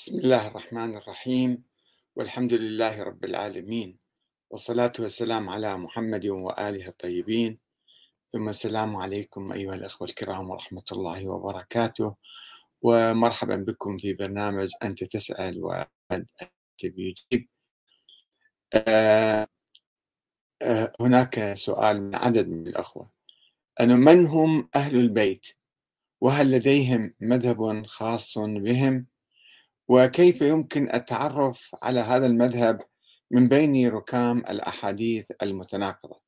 بسم الله الرحمن الرحيم. والحمد لله رب العالمين. والصلاة والسلام على محمد وآله الطيبين. ثم السلام عليكم أيها الأخوة الكرام ورحمة الله وبركاته. ومرحبا بكم في برنامج أنت تسأل وأنت بيجيب. آه آه هناك سؤال من عدد من الأخوة. أنه من هم أهل البيت؟ وهل لديهم مذهب خاص بهم؟ وكيف يمكن التعرف على هذا المذهب من بين ركام الأحاديث المتناقضة؟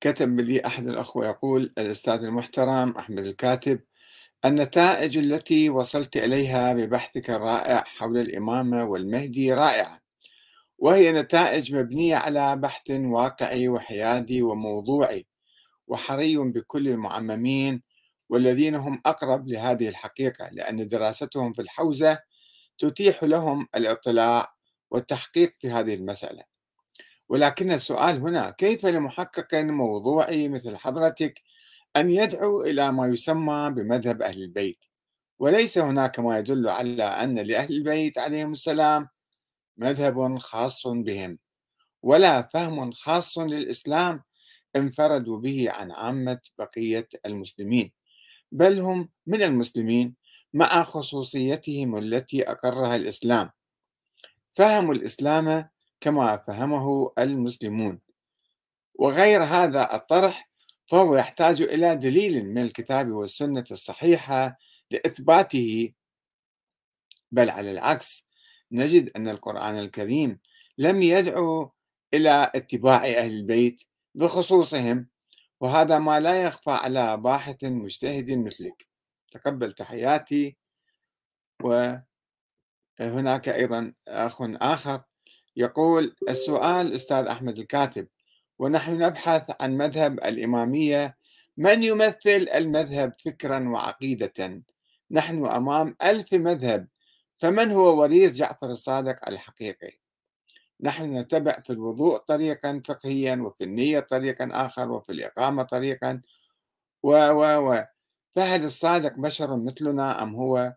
كتب لي أحد الأخوة يقول الأستاذ المحترم أحمد الكاتب النتائج التي وصلت إليها ببحثك الرائع حول الإمامة والمهدي رائعة وهي نتائج مبنية على بحث واقعي وحيادي وموضوعي وحري بكل المعممين والذين هم أقرب لهذه الحقيقة لأن دراستهم في الحوزة تتيح لهم الاطلاع والتحقيق في هذه المسألة. ولكن السؤال هنا كيف لمحقق موضوعي مثل حضرتك أن يدعو إلى ما يسمى بمذهب أهل البيت؟ وليس هناك ما يدل على أن لأهل البيت عليهم السلام مذهب خاص بهم ولا فهم خاص للإسلام انفردوا به عن عامة بقية المسلمين. بل هم من المسلمين مع خصوصيتهم التي أقرها الإسلام. فهموا الإسلام كما فهمه المسلمون. وغير هذا الطرح فهو يحتاج إلى دليل من الكتاب والسنة الصحيحة لإثباته. بل على العكس نجد أن القرآن الكريم لم يدعو إلى اتباع أهل البيت بخصوصهم. وهذا ما لا يخفى على باحث مجتهد مثلك. تقبل تحياتي. وهناك أيضا أخ آخر يقول السؤال أستاذ أحمد الكاتب ونحن نبحث عن مذهب الإمامية. من يمثل المذهب فكرا وعقيدة؟ نحن أمام ألف مذهب فمن هو وريث جعفر الصادق الحقيقي؟ نحن نتبع في الوضوء طريقا فقهيا وفي النية طريقا آخر وفي الإقامة طريقا. و و و. فهل الصادق بشر مثلنا أم هو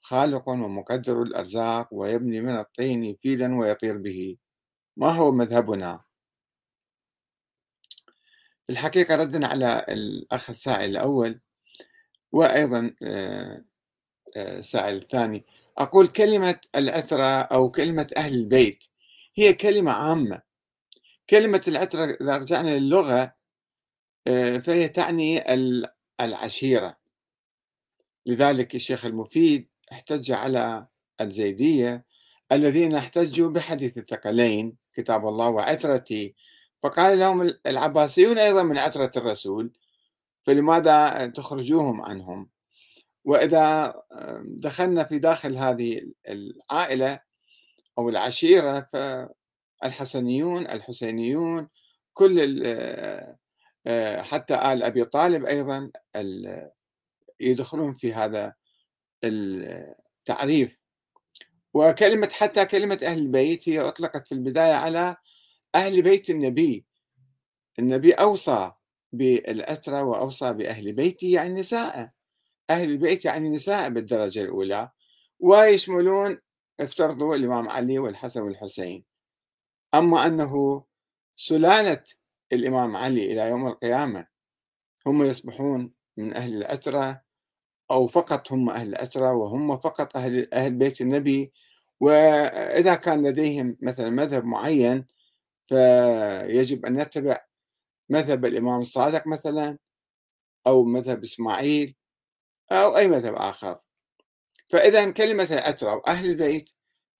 خالق ومقدر الأرزاق ويبني من الطين فيلا ويطير به؟ ما هو مذهبنا؟ الحقيقة ردا على الأخ السائل الأول وأيضا آه، آه، السائل الثاني. أقول كلمة العثرة أو كلمة أهل البيت هي كلمة عامة. كلمة العترة إذا رجعنا للغة آه، فهي تعني العشيرة. لذلك الشيخ المفيد احتج على الزيدية الذين احتجوا بحديث الثقلين كتاب الله وعترتي. فقال لهم العباسيون أيضا من عترة الرسول فلماذا تخرجوهم عنهم؟ وإذا آه، دخلنا في داخل هذه العائلة أو العشيرة فالحسنيون الحسينيون كل آه، حتى آل أبي طالب أيضا يدخلون في هذا التعريف. وكلمة حتى كلمة أهل البيت هي أطلقت في البداية على أهل بيت النبي. النبي أوصى بالأسرة وأوصى بأهل بيته يعني نساء أهل البيت يعني نساء بالدرجة الأولى. ويشملون افترضوا الإمام علي والحسن والحسين. أما أنه سلالة الإمام علي إلى يوم القيامة هم يصبحون من أهل الأسرة أو فقط هم أهل الأسرة وهم فقط أهل, أهل بيت النبي. وإذا كان لديهم مثلا مذهب معين فيجب أن نتبع مذهب الإمام الصادق مثلا أو مذهب إسماعيل أو أي مذهب آخر. فإذا كلمة العترة وأهل البيت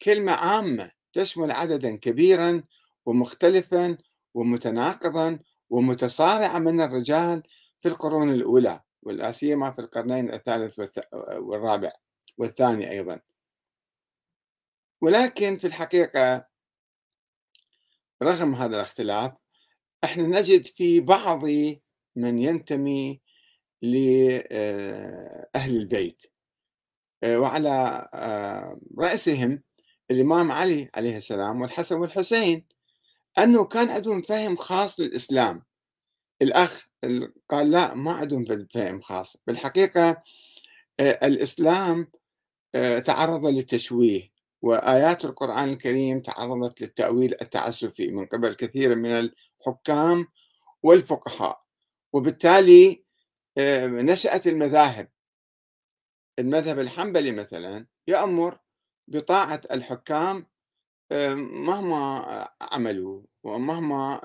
كلمة عامة تشمل عددا كبيرا ومختلفا ومتناقضا ومتصارعا من الرجال في القرون الأولى ولا سيما في القرنين الثالث والرابع والثاني أيضا. ولكن في الحقيقة رغم هذا الاختلاف إحنا نجد في بعض من ينتمي لأهل البيت. آه، وعلى آه، رأسهم الإمام علي عليه السلام والحسن والحسين. أنه كان عندهم فهم خاص للإسلام الأخ قال لا ما عندهم فهم خاص. بالحقيقة آه، الإسلام آه، تعرض للتشويه وآيات القرآن الكريم تعرضت للتأويل التعسفي من قبل كثير من الحكام والفقهاء. وبالتالي آه، نشأت المذاهب. المذهب الحنبلي مثلا يأمر بطاعة الحكام مهما عملوا ومهما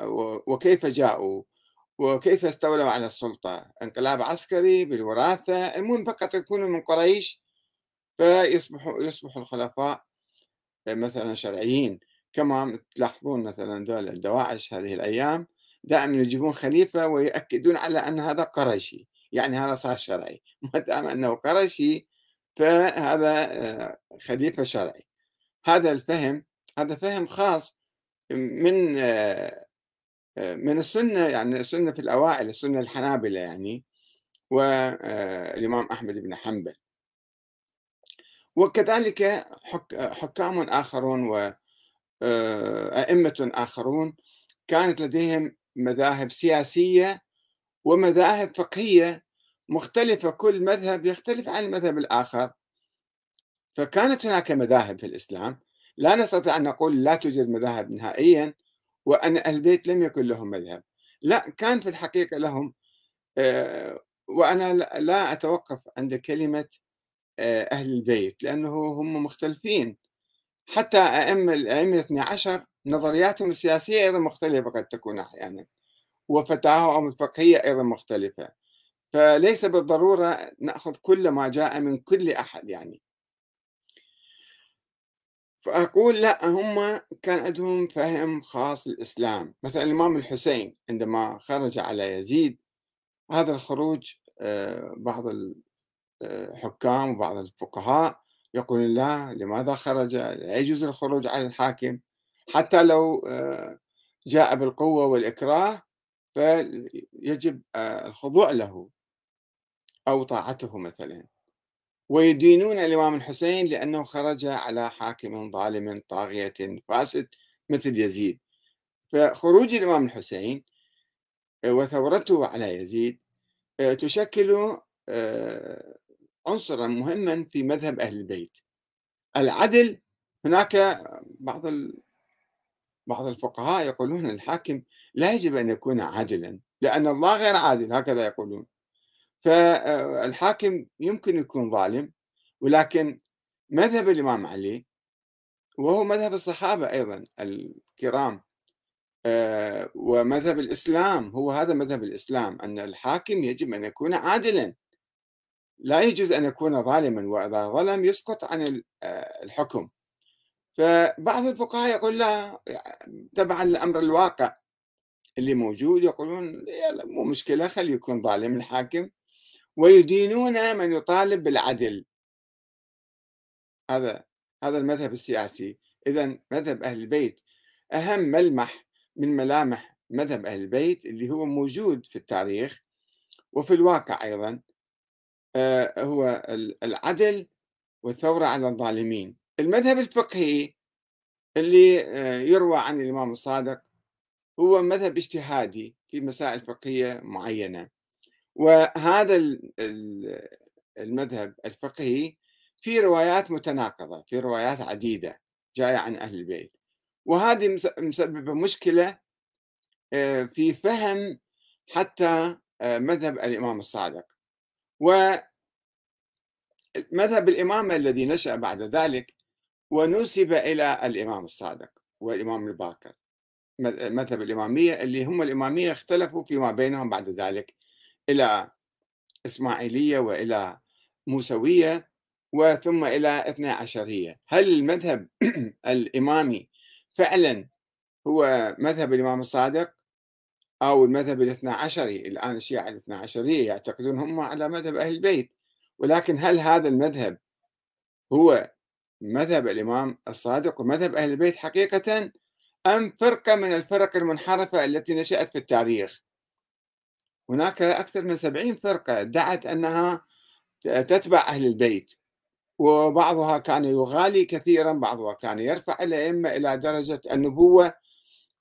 وكيف جاءوا وكيف استولوا على السلطة انقلاب عسكري بالوراثة المهم فقط يكونوا من قريش فيصبحوا يصبحوا الخلفاء مثلا شرعيين. كما تلاحظون مثلا دول الدواعش هذه الأيام دائما يجيبون خليفة ويؤكدون على أن هذا قرشي يعني هذا صار شرعي. ما دام أنه قرشي فهذا آه، خليفة شرعي. هذا الفهم هذا فهم خاص من آه، آه، من السنة يعني السنة في الأوائل السنة الحنابلة يعني والإمام أحمد بن حنبل. وكذلك حكام آخرون وأئمة آخرون كانت لديهم مذاهب سياسية ومذاهب فقهية مختلفة كل مذهب يختلف عن المذهب الآخر. فكانت هناك مذاهب في الإسلام. لا نستطيع أن نقول لا توجد مذاهب نهائيا وأن أهل البيت لم يكن لهم مذهب. لا كان في الحقيقة لهم آه، وأنا لا أتوقف عند كلمة آه، أهل البيت لأنه هم مختلفين. حتى أئمة الأئمة الاثني عشر نظرياتهم السياسية أيضا مختلفة قد تكون أحيانا. وفتاواهم الفقهية أيضا مختلفة. فليس بالضرورة نأخذ كل ما جاء من كل أحد يعني. فأقول لا هم كان عندهم فهم خاص للإسلام مثلا الإمام الحسين عندما خرج على يزيد هذا الخروج آه، بعض الحكام وبعض الفقهاء يقولون لا لماذا خرج؟ لا يجوز الخروج على الحاكم. حتى لو آه، جاء بالقوة والإكراه فيجب آه، الخضوع له أو طاعته مثلا. ويدينون الإمام الحسين لأنه خرج على حاكم ظالم طاغية فاسد مثل يزيد. فخروج الإمام الحسين آه، وثورته على يزيد آه، تشكل عنصرا مهما في مذهب أهل البيت. العدل هناك بعض بعض الفقهاء يقولون الحاكم لا يجب أن يكون عادلا لأن الله غير عادل هكذا يقولون. فالحاكم يمكن يكون ظالم ولكن مذهب الإمام علي وهو مذهب الصحابة أيضا الكرام آه، ومذهب الإسلام هو هذا مذهب الإسلام أن الحاكم يجب أن يكون عادلا. لا يجوز أن يكون ظالما وإذا ظلم يسقط عن آه، الحكم. فبعض الفقهاء يقول لا تبعا للأمر الواقع اللي موجود يقولون مو مشكلة خلي يكون ظالم الحاكم ويدينون من يطالب بالعدل. هذا هذا المذهب السياسي. إذا مذهب أهل البيت أهم ملمح من ملامح مذهب أهل البيت اللي هو موجود في التاريخ وفي الواقع أيضا آه، هو العدل والثورة على الظالمين. المذهب الفقهي اللي آه، يروى عن الإمام الصادق هو مذهب اجتهادي في مسائل فقهية معينة. وهذا المذهب الفقهي في روايات متناقضة في روايات عديدة جاية عن أهل البيت. وهذه مسببة مشكلة آه، في فهم حتى آه، مذهب الإمام الصادق. ومذهب الإمامة الذي نشأ بعد ذلك ونسب إلى الإمام الصادق والإمام الباكر مذهب الإمامية اللي هم الإمامية اختلفوا فيما بينهم بعد ذلك إلى إسماعيلية وإلى موسوية وثم إلى اثنى عشرية. هل المذهب الإمامي فعلا هو مذهب الإمام الصادق أو المذهب الاثنى عشري؟ الآن الشيعة الاثنى عشرية يعتقدون هم على مذهب أهل البيت ولكن هل هذا المذهب هو مذهب الإمام الصادق ومذهب أهل البيت حقيقة أم فرقة من الفرق المنحرفة التي نشأت في التاريخ؟ هناك أكثر من سبعين فرقة ادعت أنها تتبع أهل البيت وبعضها كان يغالي كثيرا بعضها كان يرفع الأئمة إلى درجة النبوة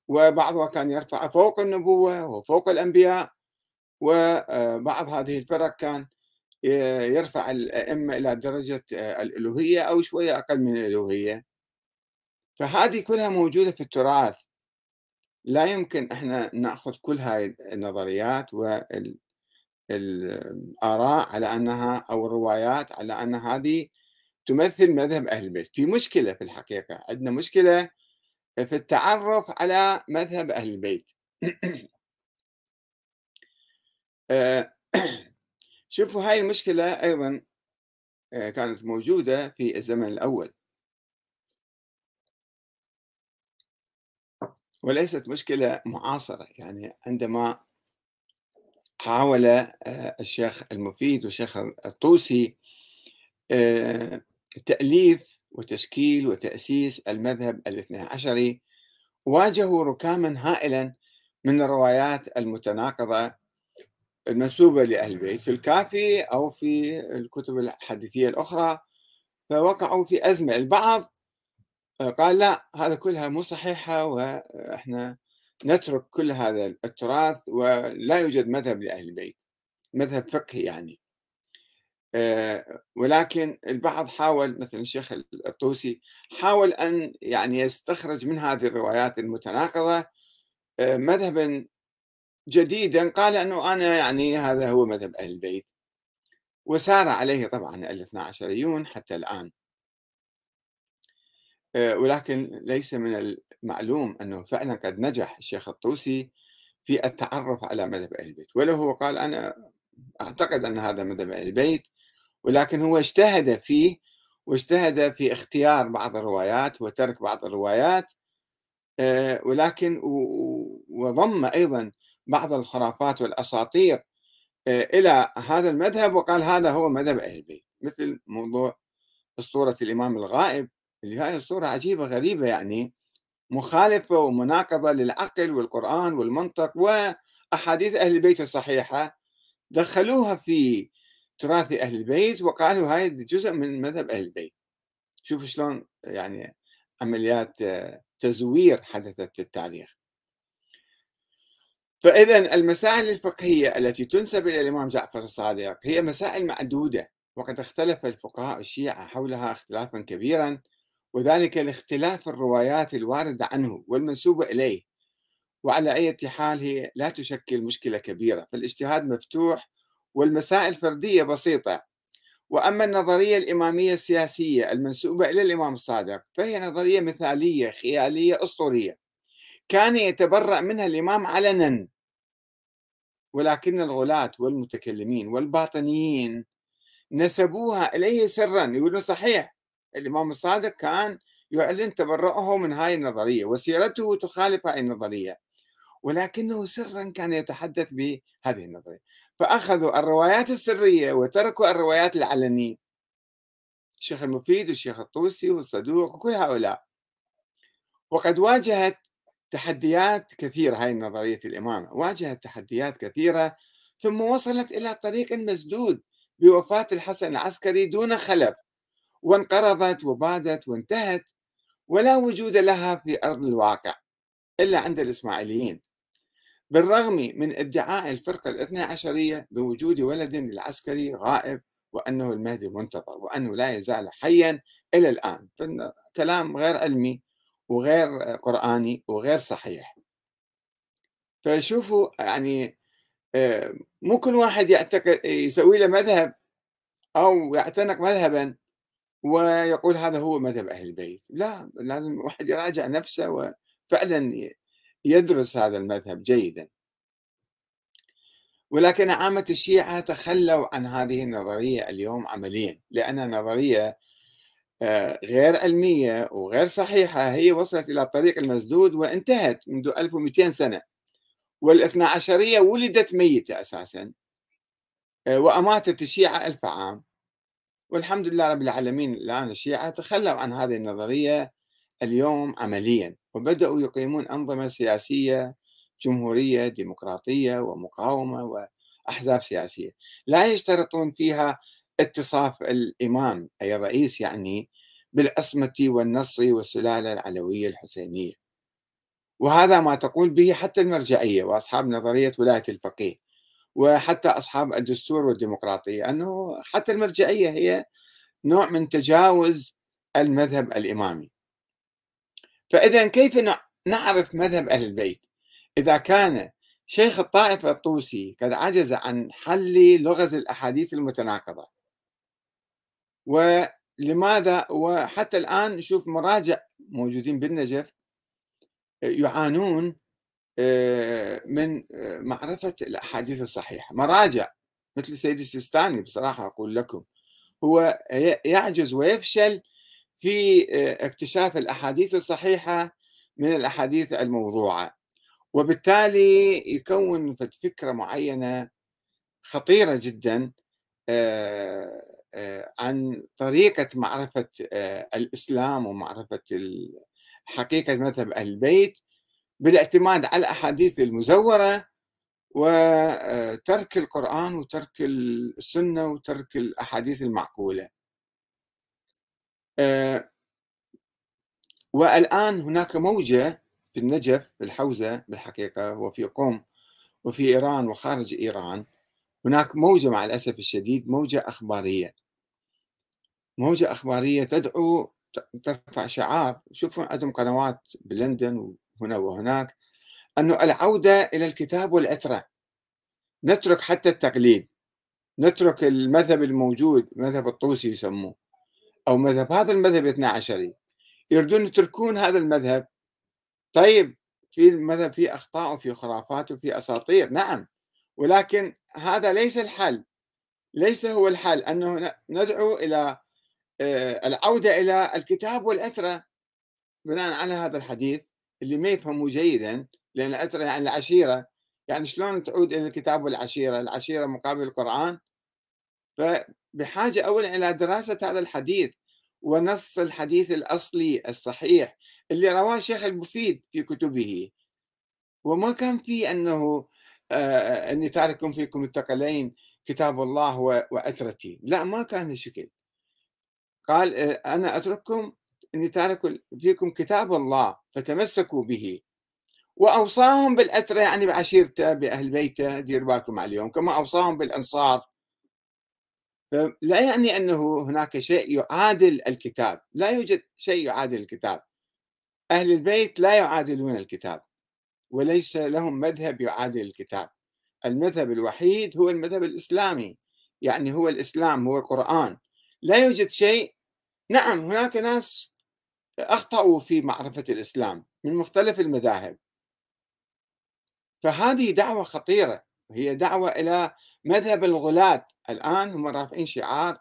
وبعضها كان يرفع فوق النبوة وفوق الأنبياء وبعض هذه الفرق كان يرفع الأئمة إلى درجة الألوهية أو شوية أقل من الألوهية. فهذه كلها موجودة في التراث. لا يمكن إحنا نأخذ كل هاي النظريات والآراء على أنها أو الروايات على أن هذه تمثل مذهب أهل البيت. في مشكلة في الحقيقة. عندنا مشكلة في التعرف على مذهب أهل البيت. آه، شوفوا هاي المشكلة أيضا آه، كانت موجودة في الزمن الأول. وليست مشكلة معاصرة يعني عندما حاول آه، الشيخ المفيد والشيخ الطوسي تأليف وتشكيل وتأسيس المذهب الاثنى عشري واجهوا ركاما هائلا من الروايات المتناقضة المنسوبة لأهل البيت في الكافي أو في الكتب الحديثية الأخرى فوقعوا في أزمة. البعض قال لا هذا كلها مو صحيحة وإحنا نترك كل هذا التراث ولا يوجد مذهب لأهل البيت مذهب فقهي يعني. آه، ولكن البعض حاول مثل الشيخ الطوسي حاول أن يعني يستخرج من هذه الروايات المتناقضة آه، مذهبا جديدا قال أنه أنا يعني هذا هو مذهب أهل البيت. وسار عليه طبعا الاثنى عشريون حتى الآن. آه، ولكن ليس من المعلوم أنه فعلا قد نجح الشيخ الطوسي في التعرف على مذهب أهل البيت. وله هو قال أنا أعتقد أن هذا مذهب أهل البيت ولكن هو اجتهد فيه واجتهد في اختيار بعض الروايات وترك بعض الروايات. آه، ولكن وضم أيضا بعض الخرافات والأساطير آه، إلى هذا المذهب وقال هذا هو مذهب أهل البيت مثل موضوع أسطورة الإمام الغائب. اللي هاي أسطورة عجيبة غريبة يعني مخالفة ومناقضة للعقل والقرآن والمنطق وأحاديث أهل البيت الصحيحة دخلوها في تراث أهل البيت وقالوا هاي جزء من مذهب أهل البيت. شوفوا شلون يعني عمليات تزوير حدثت في التاريخ. فإذا المسائل الفقهية التي تنسب إلى الإمام جعفر الصادق هي مسائل معدودة وقد اختلف الفقهاء الشيعة حولها اختلافا كبيرا وذلك لاختلاف الروايات الواردة عنه والمنسوبة إليه. وعلى أي حال هي لا تشكل مشكلة كبيرة فالاجتهاد مفتوح والمسائل فردية بسيطة. وأما النظرية الإمامية السياسية المنسوبة إلى الإمام الصادق فهي نظرية مثالية خيالية أسطورية. كان يتبرأ منها الإمام علنا ولكن الغلاة والمتكلمين والباطنيين نسبوها إليه سرا. يقولون صحيح الإمام الصادق كان يعلن تبرؤه من هاي النظرية وسيرته تخالف هاي النظرية ولكنه سرا كان يتحدث بهذه النظرية. فأخذوا الروايات السرية وتركوا الروايات العلنية. الشيخ المفيد والشيخ الطوسي والصدوق وكل هؤلاء. وقد واجهت تحديات كثيرة هاي نظرية الإمامة. واجهت تحديات كثيرة ثم وصلت إلى طريق مسدود بوفاة الحسن العسكري دون خلف. وانقرضت وبادت وانتهت ولا وجود لها في أرض الواقع إلا عند الإسماعيليين. بالرغم من ادعاء الفرقة الاثنى عشرية بوجود ولد للعسكري غائب وأنه المهدي منتظر وأنه لا يزال حيا إلى الآن. كلام غير علمي وغير قرآني وغير صحيح. فشوفوا يعني آه، مو كل واحد يعتقد يسوي له مذهب أو يعتنق مذهبا ويقول هذا هو مذهب أهل البيت. لا لازم واحد يراجع نفسه وفعلا يدرس هذا المذهب جيدا. ولكن عامة الشيعة تخلوا عن هذه النظرية اليوم عمليا لأنها نظرية غير علمية وغير صحيحة هي وصلت إلى الطريق المسدود وانتهت منذ 1200 سنة. والإثنى عشرية ولدت ميتة أساسا آه، وأماتت الشيعة ألف عام. والحمد لله رب العالمين الآن الشيعة تخلوا عن هذه النظرية اليوم عمليا وبدأوا يقيمون أنظمة سياسية جمهورية ديمقراطية ومقاومة وأحزاب سياسية. لا يشترطون فيها اتصاف الإمام أي الرئيس يعني بالعصمة والنص والسلالة العلوية الحسينية. وهذا ما تقول به حتى المرجعية وأصحاب نظرية ولاية الفقيه وحتى أصحاب الدستور والديمقراطية أنه حتى المرجعية هي نوع من تجاوز المذهب الإمامي. فإذا كيف نعرف مذهب أهل البيت؟ إذا كان شيخ الطائفة الطوسي قد عجز عن حل لغز الأحاديث المتناقضة ولماذا؟ وحتى الآن نشوف مراجع موجودين بالنجف يعانون آه، من آه، معرفة الأحاديث الصحيحة. مراجع مثل سيد السيستاني بصراحة أقول لكم هو يعجز ويفشل في آه، اكتشاف الأحاديث الصحيحة من الأحاديث الموضوعة وبالتالي يكون فكرة معينة خطيرة جدا عن طريقة معرفة الإسلام ومعرفة حقيقة مذهب البيت بالاعتماد على الأحاديث المزورة وترك القرآن وترك السنة وترك الأحاديث المعقولة. آه، والآن هناك موجة في النجف في الحوزة بالحقيقة وفي قوم وفي إيران وخارج إيران. هناك موجة مع الأسف الشديد موجة أخبارية. موجة أخبارية تدعو ترفع شعار. شوفوا عندهم قنوات بلندن هنا وهناك أنه العودة إلى الكتاب والعترة. نترك حتى التقليد. نترك المذهب الموجود مذهب الطوسي يسموه أو مذهب هذا المذهب الاثنى عشري. يريدون يتركون هذا المذهب. طيب في المذهب في أخطاء وفي خرافات وفي أساطير. نعم ولكن هذا ليس الحل. ليس هو الحل أنه ندعو إلى آه، العودة إلى الكتاب والعترة بناء على هذا الحديث اللي ما يفهموا جيدا لأن العترة يعني العشيرة. يعني شلون تعود إلى الكتاب والعشيرة؟ العشيرة مقابل القرآن. فبحاجة أولا إلى دراسة هذا الحديث ونص الحديث الأصلي الصحيح اللي رواه الشيخ المفيد في كتبه. وما كان في أنه آه أني تارك فيكم الثقلين كتاب الله وعترتي لا ما كان هالشكل. قال آه، أنا أترككم إني تارك فيكم كتاب الله فتمسكوا به. وأوصاهم بالأترة يعني بعشيرته بأهل بيته دير بالكم عليهم. كما أوصاهم بالأنصار. لا يعني أنه هناك شيء يعادل الكتاب. لا يوجد شيء يعادل الكتاب. أهل البيت لا يعادلون الكتاب. وليس لهم مذهب يعادل الكتاب. المذهب الوحيد هو المذهب الإسلامي. يعني هو الإسلام هو القرآن. لا يوجد شيء. نعم هناك ناس أخطأوا في معرفة الإسلام من مختلف المذاهب. فهذه دعوة خطيرة هي دعوة إلى مذهب الغلاة. الآن هم رافعين شعار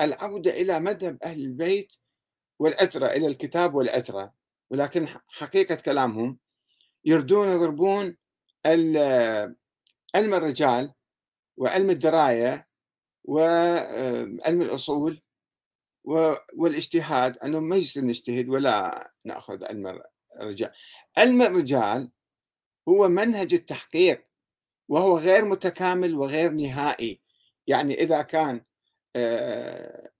العودة إلى مذهب أهل البيت والعترة إلى الكتاب والعترة. ولكن حقيقة كلامهم يردون يضربون علم الرجال وعلم الدراية وعلم الأصول والاجتهاد أنه ما يصير نجتهد ولا نأخذ علم الرجال. علم الرجال هو منهج التحقيق وهو غير متكامل وغير نهائي. يعني إذا كان آه،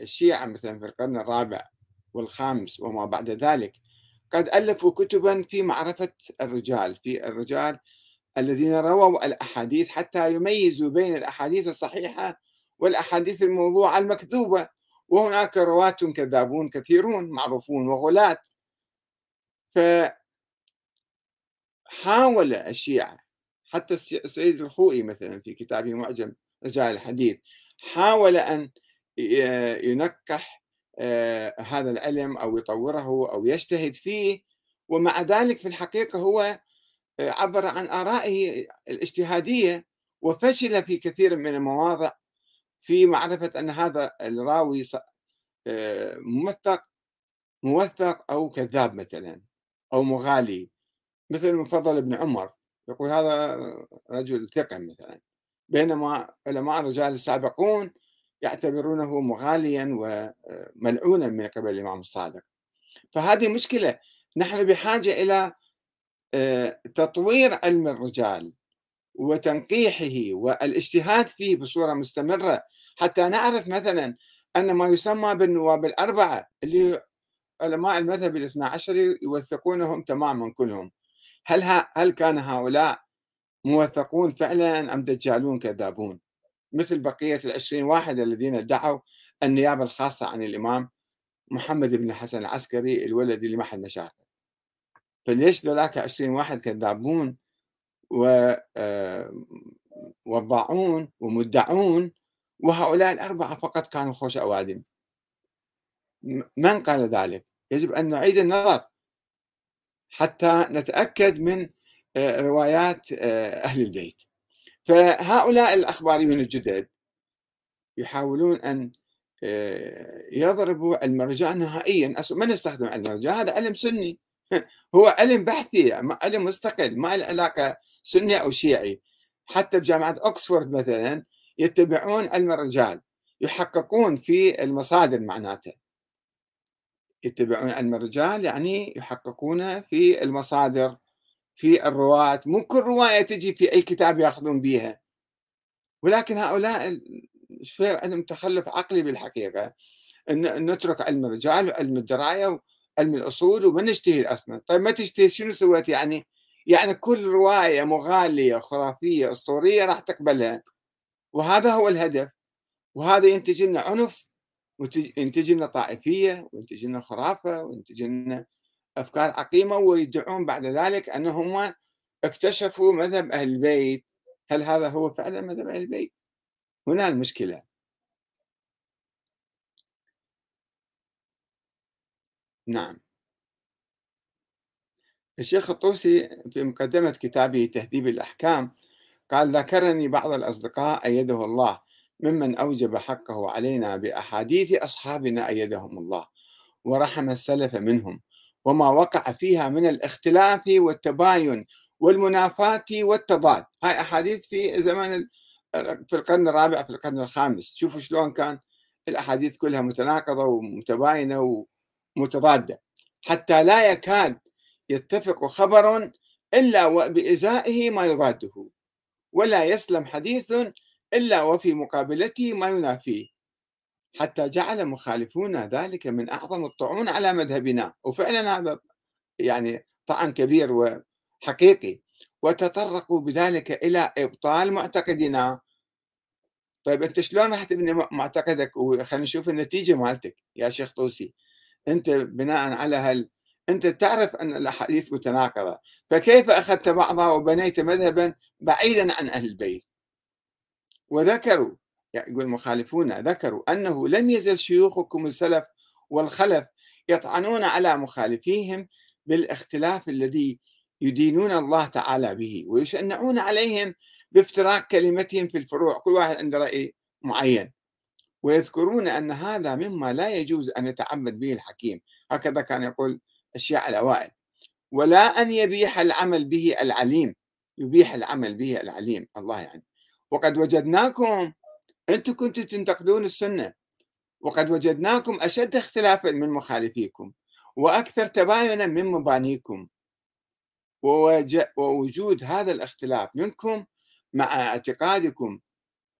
الشيعة مثلا في القرن الرابع والخامس وما بعد ذلك قد ألفوا كتبا في معرفة الرجال في الرجال الذين رووا الأحاديث حتى يميزوا بين الأحاديث الصحيحة والأحاديث الموضوعة المكذوبة. وهناك رواة كذابون كثيرون معروفون وغلاة. فحاول الشيعة حتى السيد الخوئي مثلا في كتابه معجم رجال الحديث حاول أن ينكح آه، هذا العلم أو يطوره أو يجتهد فيه. ومع ذلك في الحقيقة هو آه، عبر عن آرائه الاجتهادية وفشل في كثير من المواضع. في معرفة أن هذا الراوي آه، موثق موثق أو كذاب مثلا أو مغالي. مثل المفضل ابن عمر يقول هذا رجل ثقة مثلا. بينما علماء الرجال السابقون يعتبرونه مغاليا وملعونا من قبل الإمام الصادق. فهذه مشكلة. نحن بحاجة إلى آه، تطوير علم الرجال. وتنقيحه والإجتهاد فيه بصورة مستمرة. حتى نعرف مثلا أن ما يسمى بالنواب الأربعة اللي علماء المذهب الاثنى عشر يوثقونهم تماما كلهم. هل هل كان هؤلاء موثقون فعلا أم دجالون كذابون؟ مثل بقية العشرين واحد الذين ادعوا النيابة الخاصة عن الإمام محمد بن الحسن العسكري الولد اللي ما حد ما شافه فليش ذولاك عشرين واحد كذابون ووضاعون آه، ومدعون وهؤلاء الأربعة فقط كانوا خوش أوادم. من قال ذلك؟ يجب أن نعيد النظر. حتى نتأكد من آه، روايات آه، أهل البيت. فهؤلاء الأخباريون الجدد يحاولون أن يضربوا علم الرجاء نهائيا من يستخدم علم الرجاء هذا علم سني. هو علم بحثي علم مستقل ما له علاقة سني أو شيعي. حتى بجامعة أكسفورد مثلا يتبعون علم الرجال يحققون في المصادر معناته. يتبعون علم الرجال يعني يحققون في المصادر في الرواة مو كل رواية تجي في أي كتاب يأخذون بها ولكن هؤلاء شوية عندهم تخلف عقلي بالحقيقة أن نترك علم الرجال وعلم الدراية وعلم الأصول وما نجتهد أصلا. طيب ما تجتهد؟ شنو سويت؟ يعني يعني كل رواية مغالية خرافية أسطورية راح تقبلها. وهذا هو الهدف. وهذا ينتج لنا عنف وينتج لنا طائفية وينتج لنا خرافة وينتج لنا أفكار عقيمة ويدعون بعد ذلك أنهم اكتشفوا مذهب أهل البيت. هل هذا هو فعلا مذهب أهل البيت؟ هنا المشكلة. نعم. الشيخ الطوسي في مقدمة كتابه تهذيب الأحكام قال ذكرني بعض الأصدقاء أيده الله ممن أوجب حقه علينا بأحاديث أصحابنا أيدهم الله ورحم السلف منهم وما وقع فيها من الاختلاف والتباين والمنافاة والتضاد. هاي أحاديث في زمن في القرن الرابع في القرن الخامس. شوفوا شلون كان. الأحاديث كلها متناقضة ومتباينة ومتضادة حتى لا يكاد يتفق خبر إلا وبإزائه ما يضاده ولا يسلم حديث إلا وفي مقابلته ما ينافيه. حتى جعل مخالفونا ذلك من أعظم الطعون على مذهبنا وفعلا هذا يعني طعن كبير وحقيقي. وتطرقوا بذلك إلى إبطال معتقدنا. طيب أنت شلون راح تبني معتقدك؟ وخلينا نشوف النتيجة مالتك يا شيخ طوسي. أنت بناء على هال أنت تعرف أن الأحاديث متناقضة فكيف أخذت بعضها وبنيت مذهبا بعيدا عن أهل البيت؟ وذكروا يقول المخالفون ذكروا أنه لم يزل شيوخكم السلف والخلف يطعنون على مخالفيهم بالاختلاف الذي يدينون الله تعالى به ويشنعون عليهم بافتراق كلمتهم في الفروع. كل واحد عنده رأي معين. ويذكرون أن هذا مما لا يجوز أن يتعمد به الحكيم. هكذا كان يقول الشيعة الأوائل. ولا أن يبيح العمل به العليم. يبيح العمل به العليم الله يعني وقد وجدناكم أنتم كنتم تنتقدون السنة. وقد وجدناكم أشد اختلافا من مخالفيكم وأكثر تباينا من مبانيكم. ووجود هذا الاختلاف منكم مع اعتقادكم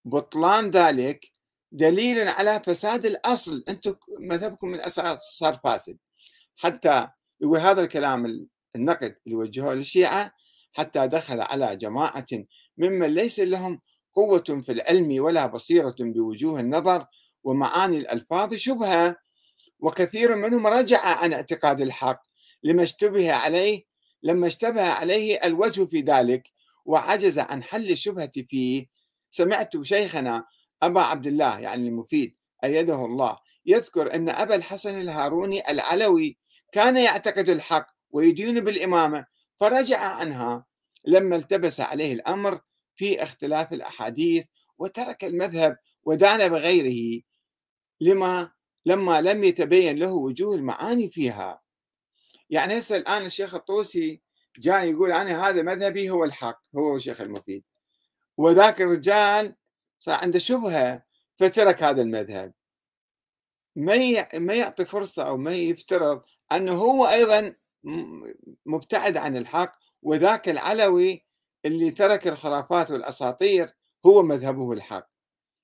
بطلان ذلك دليل على فساد الأصل. أنتم مذهبكم من الأساس صار فاسد. حتى يقول هذا الكلام النقد اللي وجهوه للشيعة حتى دخل على جماعة ممن ليس لهم قوة في العلم ولا بصيرة بوجوه النظر ومعاني الألفاظ شبهة. وكثير منهم رجع عن اعتقاد الحق لما اشتبه عليه لما اشتبه عليه الوجه في ذلك وعجز عن حل الشبهة فيه. سمعت شيخنا أبا عبد الله يعني المفيد أيده الله. يذكر أن أبا الحسن الهاروني العلوي كان يعتقد الحق ويدين بالإمامة فرجع عنها لما التبس عليه الأمر في اختلاف الأحاديث وترك المذهب ودان بغيره. لما لما لم يتبين له وجوه المعاني فيها. يعني هسه الآن الشيخ الطوسي جاي يقول أنا هذا مذهبي هو الحق هو الشيخ المفيد. وذاك الرجال صار عنده شبهة فترك هذا المذهب. ما ما يعطي فرصة أو ما يفترض أنه هو أيضا مبتعد عن الحق وذاك العلوي اللي ترك الخرافات والأساطير هو مذهبه الحق.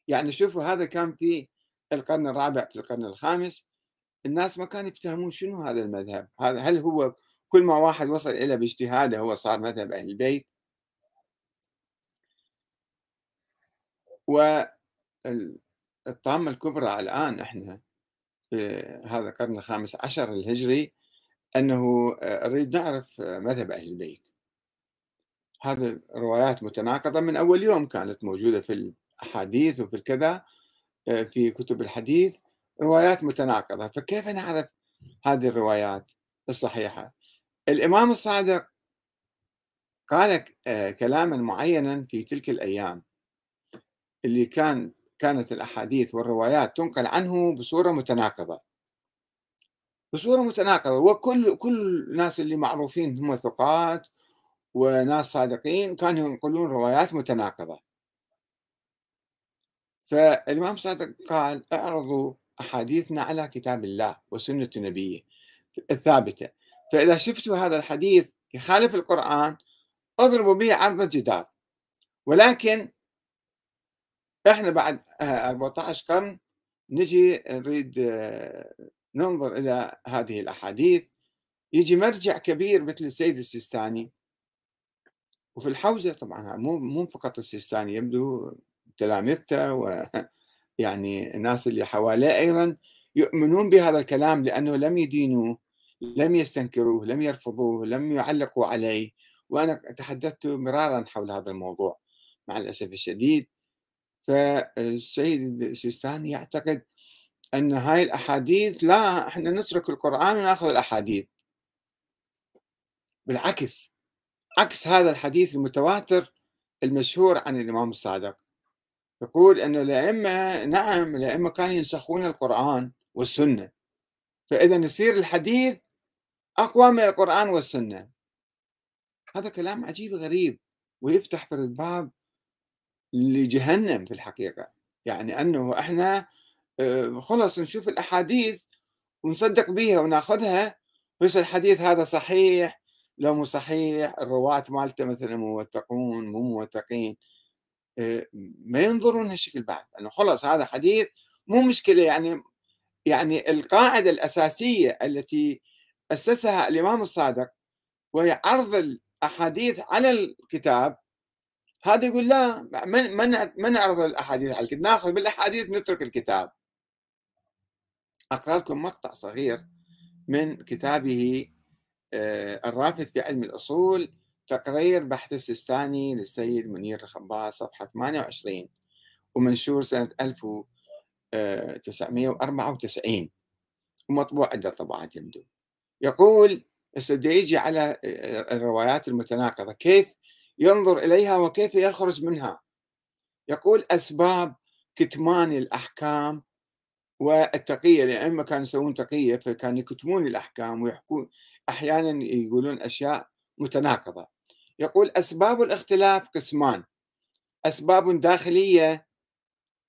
يعني شوفوا هذا كان في القرن الرابع في القرن الخامس. الناس ما كانوا يفتهمون شنو هذا المذهب. هذا هل هو كل ما واحد وصل إلى باجتهاده هو صار مذهب أهل البيت؟ والطامة الكبرى الآن إحنا في هذا القرن الخامس عشر الهجري أنه نريد نعرف مذهب أهل البيت. هذه روايات متناقضة. من أول يوم كانت موجودة في الأحاديث وفي الكذا في كتب الحديث روايات متناقضة. فكيف نعرف هذه الروايات الصحيحة؟ الإمام الصادق قال كلاما معينا في تلك الأيام. اللي كان كانت الأحاديث والروايات تنقل عنه بصورة متناقضة. بصورة متناقضة. وكل كل الناس اللي معروفين هم ثقات وناس صادقين كانوا ينقلون روايات متناقضة. فالإمام صادق قال أعرضوا أحاديثنا على كتاب الله وسنة نبيه الثابتة. فإذا شفتوا هذا الحديث يخالف القرآن اضربوا به عرض الجدار. ولكن إحنا بعد 14 قرن نجي نريد ننظر إلى هذه الأحاديث. يجي مرجع كبير مثل السيد السيستاني. وفي الحوزة طبعا مو مو فقط السيستاني يبدو تلامذته ويعني الناس اللي حواليه أيضا يؤمنون بهذا الكلام لأنه لم يدينوه لم يستنكروه لم يرفضوه لم يعلقوا عليه. وأنا تحدثت مرارا حول هذا الموضوع. مع الأسف الشديد فالسيد السيستاني يعتقد أن هاي الأحاديث لا إحنا نترك القرآن ونأخذ الأحاديث. بالعكس عكس هذا الحديث المتواتر المشهور عن الإمام الصادق. يقول أن الأئمة نعم الأئمة كانوا ينسخون القرآن والسنة. فإذا يصير الحديث أقوى من القرآن والسنة. هذا كلام عجيب غريب ويفتح الباب لجهنم في الحقيقة. يعني أنه إحنا آه، خلص نشوف الأحاديث ونصدق بها وناخذها بس الحديث هذا صحيح؟ لو مو صحيح. الرواة مالته مثلا موثقون مو موثقين. آه، ما ينظرون هالشكل بعد. انه خلص هذا حديث مو مشكلة. يعني يعني القاعدة الأساسية التي أسسها الإمام الصادق وهي عرض الأحاديث على الكتاب هذا يقول لا من من نعرض الأحاديث على الكتاب ناخذ بالأحاديث نترك الكتاب. أقرأ لكم مقطع صغير من كتابه آه، الرافد في علم الأصول تقرير بحث السيستاني للسيد منير الخباز صفحة 28 ومنشور سنة 1994 آه، ومطبوع عدة طبعات يبدو. يقول يجي على آه، الروايات المتناقضة كيف ينظر إليها وكيف يخرج منها. يقول أسباب كتمان الأحكام والتقية لأن كانوا يسوون تقية فكانوا يكتمون الأحكام ويحكون أحيانا يقولون أشياء متناقضة. يقول أسباب الاختلاف قسمان أسباب داخلية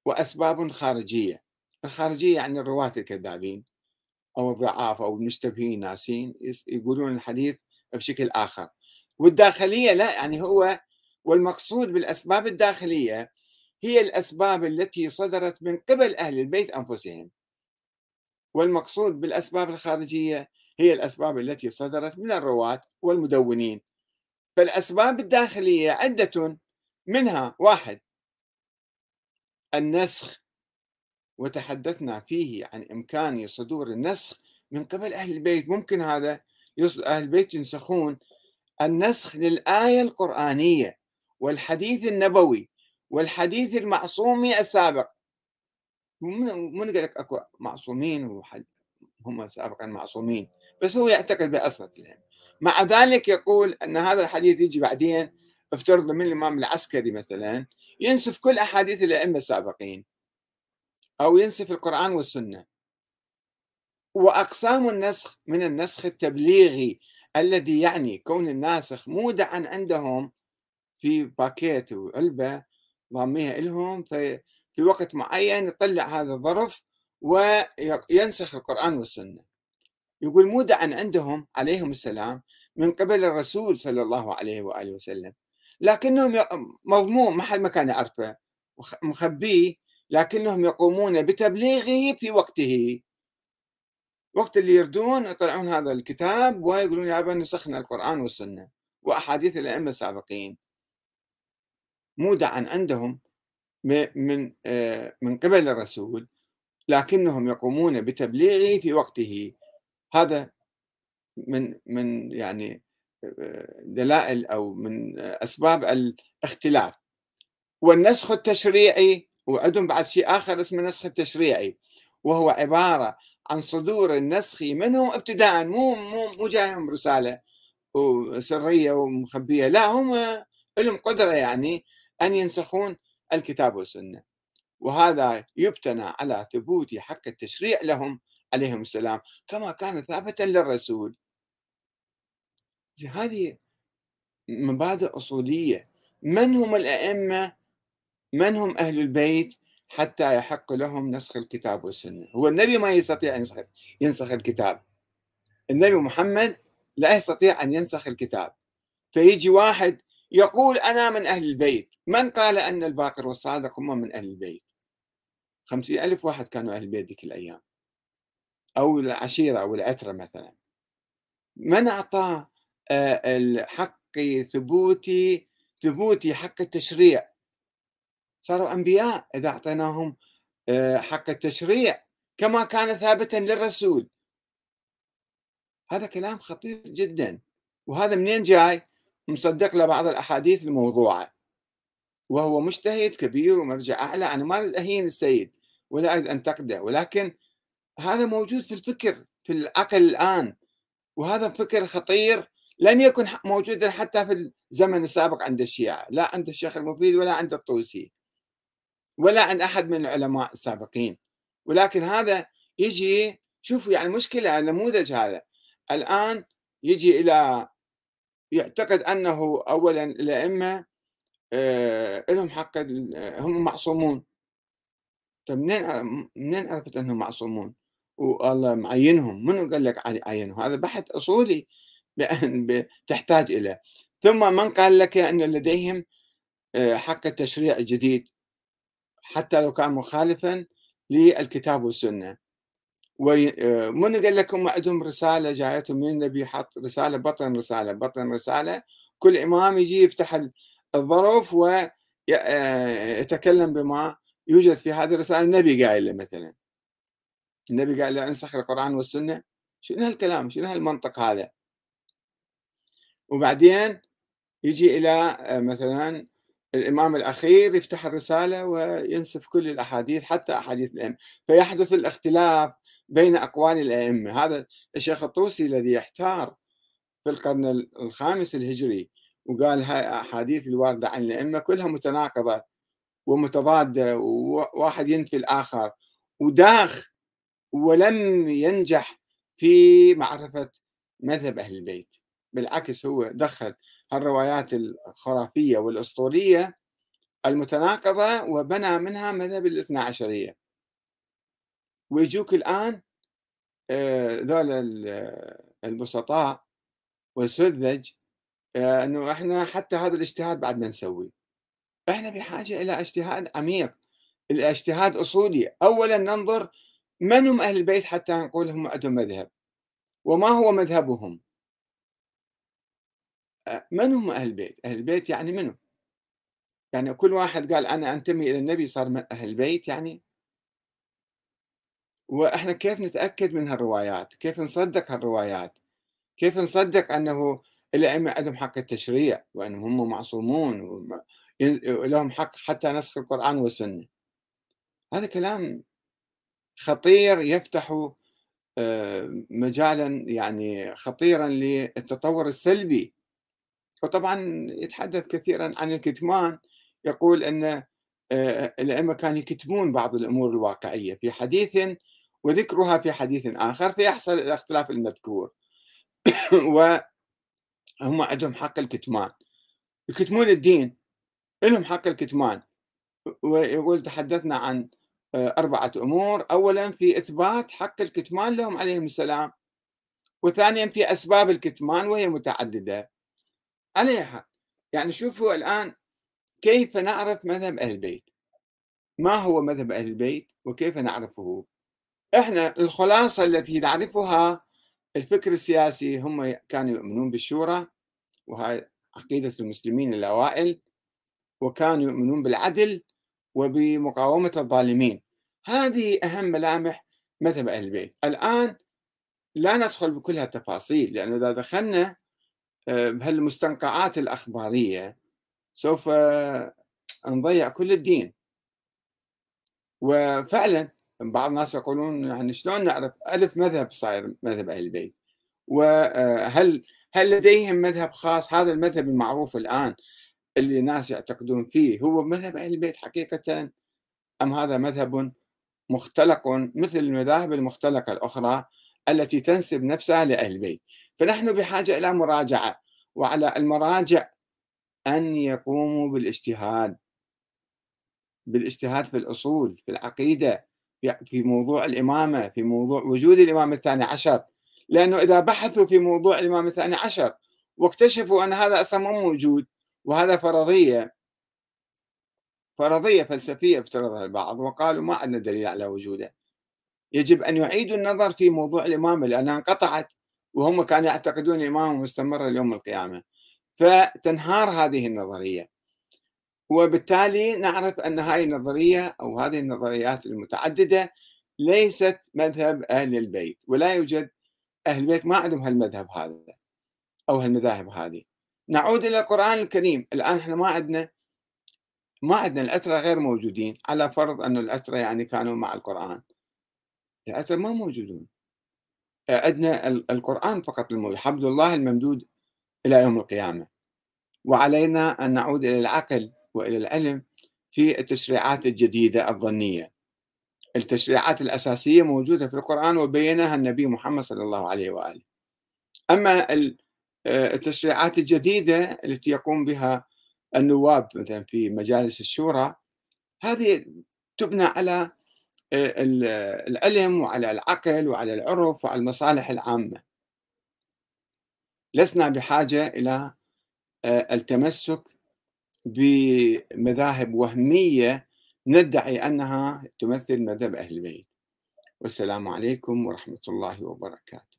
وأسباب خارجية. الخارجية يعني الرواة الكذابين أو الضعاف أو المشتبهين ناسين يقولون الحديث بشكل آخر. والداخلية لا يعني هو والمقصود بالأسباب الداخلية هي الأسباب التي صدرت من قبل أهل البيت أنفسهم. والمقصود بالأسباب الخارجية هي الأسباب التي صدرت من الرواة والمدونين. فالأسباب الداخلية عدة منها واحد النسخ وتحدثنا فيه عن إمكان صدور النسخ من قبل أهل البيت. ممكن هذا أهل البيت ينسخون النسخ للآية القرآنية والحديث النبوي والحديث المعصومي السابق. من قال لك أكو معصومين هم سابقا معصومين بس هو يعتقد بعصمة الهم مع ذلك يقول أن هذا الحديث يجي بعدين افترض من الإمام العسكري مثلا ينسف كل أحاديث الأئمة السابقين أو ينسف القرآن والسنة. وأقسام النسخ من النسخ التبليغي الذي يعني كون الناسخ مودعا عندهم في باكيت وعلبة ضاميها لهم في وقت معين يطلع هذا الظرف وينسخ القرآن والسنة. يقول مودعا عندهم عليهم السلام من قبل الرسول صلى الله عليه وآله وسلم. لكنهم مضموم ما حد ما كان يعرفه مخبيه لكنهم يقومون بتبليغه في وقته. وقت اللي يردون يطلعون هذا الكتاب ويقولون يا نسخنا القرآن والسنة وأحاديث الأئمة السابقين. مودعا عندهم من آه، من قبل الرسول لكنهم يقومون بتبليغه في وقته. هذا من من يعني آه، دلائل أو من أسباب الاختلاف. والنسخ التشريعي وعندهم بعد شيء آخر اسمه النسخ التشريعي وهو عبارة عن صدور النسخ منهم ابتداء مو مو مو جايهم رسالة وسرية ومخبية لا هم لهم قدرة يعني أن ينسخون الكتاب والسنة. وهذا يبتنى على ثبوت حق التشريع لهم عليهم السلام كما كان ثابتا للرسول. هذه مبادئ أصولية. من هم الأئمة؟ من هم أهل البيت؟ حتى يحق لهم نسخ الكتاب والسنة. هو النبي ما يستطيع أن ينسخ ينسخ الكتاب. النبي محمد لا يستطيع أن ينسخ الكتاب. فيجي واحد يقول أنا من أهل البيت. من قال أن الباقر والصادق هم من أهل البيت؟ خمسين ألف واحد كانوا أهل البيت ذيك الأيام. أو العشيرة أو العترة مثلا. من أعطاه الحق ثبوتي ثبوتي حق التشريع؟ صاروا أنبياء إذا أعطيناهم آه، حق التشريع كما كان ثابتا للرسول. هذا كلام خطير جدا وهذا منين جاي؟ مصدق لبعض الأحاديث الموضوعة. وهو مجتهد كبير ومرجع أعلى أنا ما أريد أهين السيد ولا أريد أنتقده ولكن هذا موجود في الفكر في العقل الآن. وهذا فكر خطير لم يكن موجودا حتى في الزمن السابق عند الشيعة لا عند الشيخ المفيد ولا عند الطوسي. ولا عند أحد من العلماء السابقين ولكن هذا يجي شوفوا يعني مشكلة النموذج هذا الآن يجي إلى يعتقد أنه أولا الأئمة آه، لهم حق هم معصومون طيب منين منين عرفت أنهم معصومون؟ والله معينهم منو قال لك عينهم؟ هذا بحث أصولي تحتاج إليه ثم من قال لك أن لديهم آه، حق التشريع الجديد حتى لو كان مخالفا للكتاب والسنة. ومن آه، قال لكم عندهم رسالة جايتهم من النبي حط رسالة بطن رسالة بطن رسالة. كل إمام يجي يفتح الظرف ويتكلم بما يوجد في هذه الرسالة. النبي قايل له مثلا. النبي قال له انسخ القرآن والسنة. شنو هالكلام؟ شنو هالمنطق هذا؟ وبعدين يجي إلى مثلا الإمام الأخير يفتح الرسالة وينسف كل الأحاديث حتى أحاديث الأئمة. فيحدث الاختلاف بين أقوال الأئمة. هذا الشيخ الطوسي الذي يحتار في القرن الخامس الهجري وقال هاي أحاديث الواردة عن الأئمة كلها متناقضة ومتضادة وواحد ينفي الآخر. وداخ ولم ينجح في معرفة مذهب أهل البيت بالعكس هو دخل الروايات الخرافية والأسطورية المتناقضة وبنى منها مذهب الاثنى عشرية. ويجوك الآن آه، ذول البسطاء والسذج آه، إنه إحنا حتى هذا الاجتهاد بعد ما نسوي إحنا بحاجة إلى اجتهاد عميق إلى اجتهاد أصولي. اولا ننظر من هم أهل البيت حتى نقول هم عندهم مذهب وما هو مذهبهم؟ آه، من هم أهل البيت؟ أهل البيت يعني منو؟ يعني كل واحد قال أنا أنتمي إلى النبي صار أهل البيت يعني؟ وإحنا كيف نتأكد من هالروايات؟ كيف نصدق هالروايات؟ كيف نصدق أنه الأئمة عندهم حق التشريع وأنهم هم معصومون ولهم حق حتى نسخ القرآن والسنة؟ هذا كلام خطير يفتح آه، مجالا يعني خطيرا للتطور السلبي وطبعا يتحدث كثيرا عن الكتمان يقول إن آه، الأئمة كانوا يكتمون بعض الأمور الواقعية في حديث وذكرها في حديث آخر فيحصل الاختلاف المذكور. و هم عندهم حق الكتمان. يكتمون الدين لهم حق الكتمان. ويقول تحدثنا عن آه، أربعة أمور. أولا في إثبات حق الكتمان لهم عليهم السلام وثانيا في أسباب الكتمان وهي متعددة. على حق يعني شوفوا الآن كيف نعرف مذهب أهل البيت. ما هو مذهب أهل البيت وكيف نعرفه؟ إحنا الخلاصة التي نعرفها الفكر السياسي هم كانوا يؤمنون بالشورى وهاي عقيدة المسلمين الأوائل وكانوا يؤمنون بالعدل وبمقاومة الظالمين. هذه أهم ملامح مذهب أهل البيت. الآن لا ندخل بكل هالتفاصيل لأنه إذا دخلنا بهالمستنقعات الأخبارية سوف نضيع كل الدين. وفعلا بعض الناس يقولون يعني شلون نعرف ألف مذهب صاير مذهب أهل البيت؟ وهل هل لديهم مذهب خاص؟ هذا المذهب المعروف الآن اللي الناس يعتقدون فيه هو مذهب أهل البيت حقيقة؟ أم هذا مذهب مختلق مثل المذاهب المختلقة الأخرى التي تنسب نفسها لأهل البيت؟ فنحن بحاجة إلى مراجعة وعلى المراجع أن يقوموا بالاجتهاد. بالاجتهاد في الأصول في العقيدة في موضوع الإمامة في موضوع وجود الإمام الثاني عشر. لأنه إذا بحثوا في موضوع الإمام الثاني عشر واكتشفوا أن هذا أصلا مو موجود وهذا فرضية. فرضية فلسفية افترضها البعض وقالوا ما عندنا دليل على وجوده. يجب أن يعيدوا النظر في موضوع الإمامة لأنها انقطعت. وهم كانوا يعتقدون الإمامة مستمرة ليوم القيامة. فتنهار هذه النظرية. وبالتالي نعرف أن هذه النظرية أو هذه النظريات المتعددة ليست مذهب أهل البيت ولا يوجد أهل البيت ما عندهم هالمذهب هذا أو هالمذاهب هذه. نعود إلى القرآن الكريم. الآن إحنا ما عندنا ما عندنا الأترة غير موجودين على فرض أن الأترة يعني كانوا مع القرآن. الأترة ما موجودون. عندنا القرآن فقط الموجود. حبل الله الممدود إلى يوم القيامة. وعلينا أن نعود إلى العقل وإلى العلم في التشريعات الجديدة الظنية. التشريعات الأساسية موجودة في القرآن وبينها النبي محمد صلى الله عليه وآله. أما التشريعات الجديدة التي يقوم بها النواب مثلا في مجالس الشورى هذه تبنى على العلم وعلى العقل وعلى العرف وعلى المصالح العامة. لسنا بحاجة إلى التمسك بمذاهب وهمية ندعي أنها تمثل مذهب أهل البيت. والسلام عليكم ورحمة الله وبركاته.